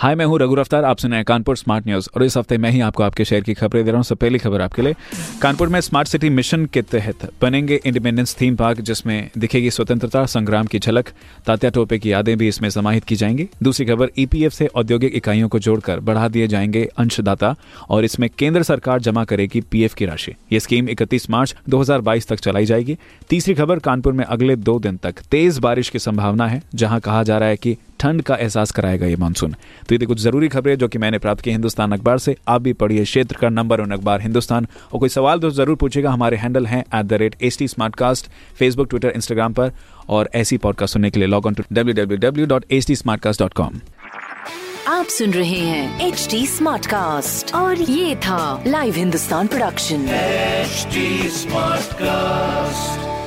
हाय, मैं हूँ रघु अफ्तार आप सुन रहे हैं कानपुर स्मार्ट न्यूज़। और इस हफ़्ते मैं ही आपको आपके शहर की खबरें दे रहा हूँ। सब पहली खबर आपके लिए, कानपुर में स्मार्ट सिटी मिशन के तहत बनेंगे इंडिपेंडेंस थीम पार्क, जिसमें दिखेगी स्वतंत्रता, संग्राम की झलक, तात्या टोपे की यादें भी इसमें समाहित की जाएँगी। दूसरी खबर ईपीएफ से औद्योगिक इकाइयों को जोड़कर बढ़ा दिए जाएँगे अंशदाता, और इसमें केंद्र सरकार जमा करेगी पीएफ की राशि। ये स्कीम 31 मार्च 2022 तक चलाई जाएगी। तीसरी खबर, कानपुर में अगले दो दिन तक तेज बारिश की संभावना है, जहाँ कहा जा रहा है कि ठंड का एहसास कराएगा ये मानसून। तो ये थी कुछ ज़रूरी खबरें जो कि मैंने प्राप्त की हिंदुस्तान अखबार से आप भी पढ़िए क्षेत्र का नंबर वन अखबार हिंदुस्तान। और कोई सवाल तो ज़रूर पूछेगा हमारे हैंडल हैं at the rate H T Facebook Twitter Instagram पर और ऐसी पॉडकास्ट सुनने के लिए log on to W W W dot H T Smartcast dot com आप सुन रहे हैं एच टी स्मार्ट कास्ट और ये था live Hindustan production HD Smartcast.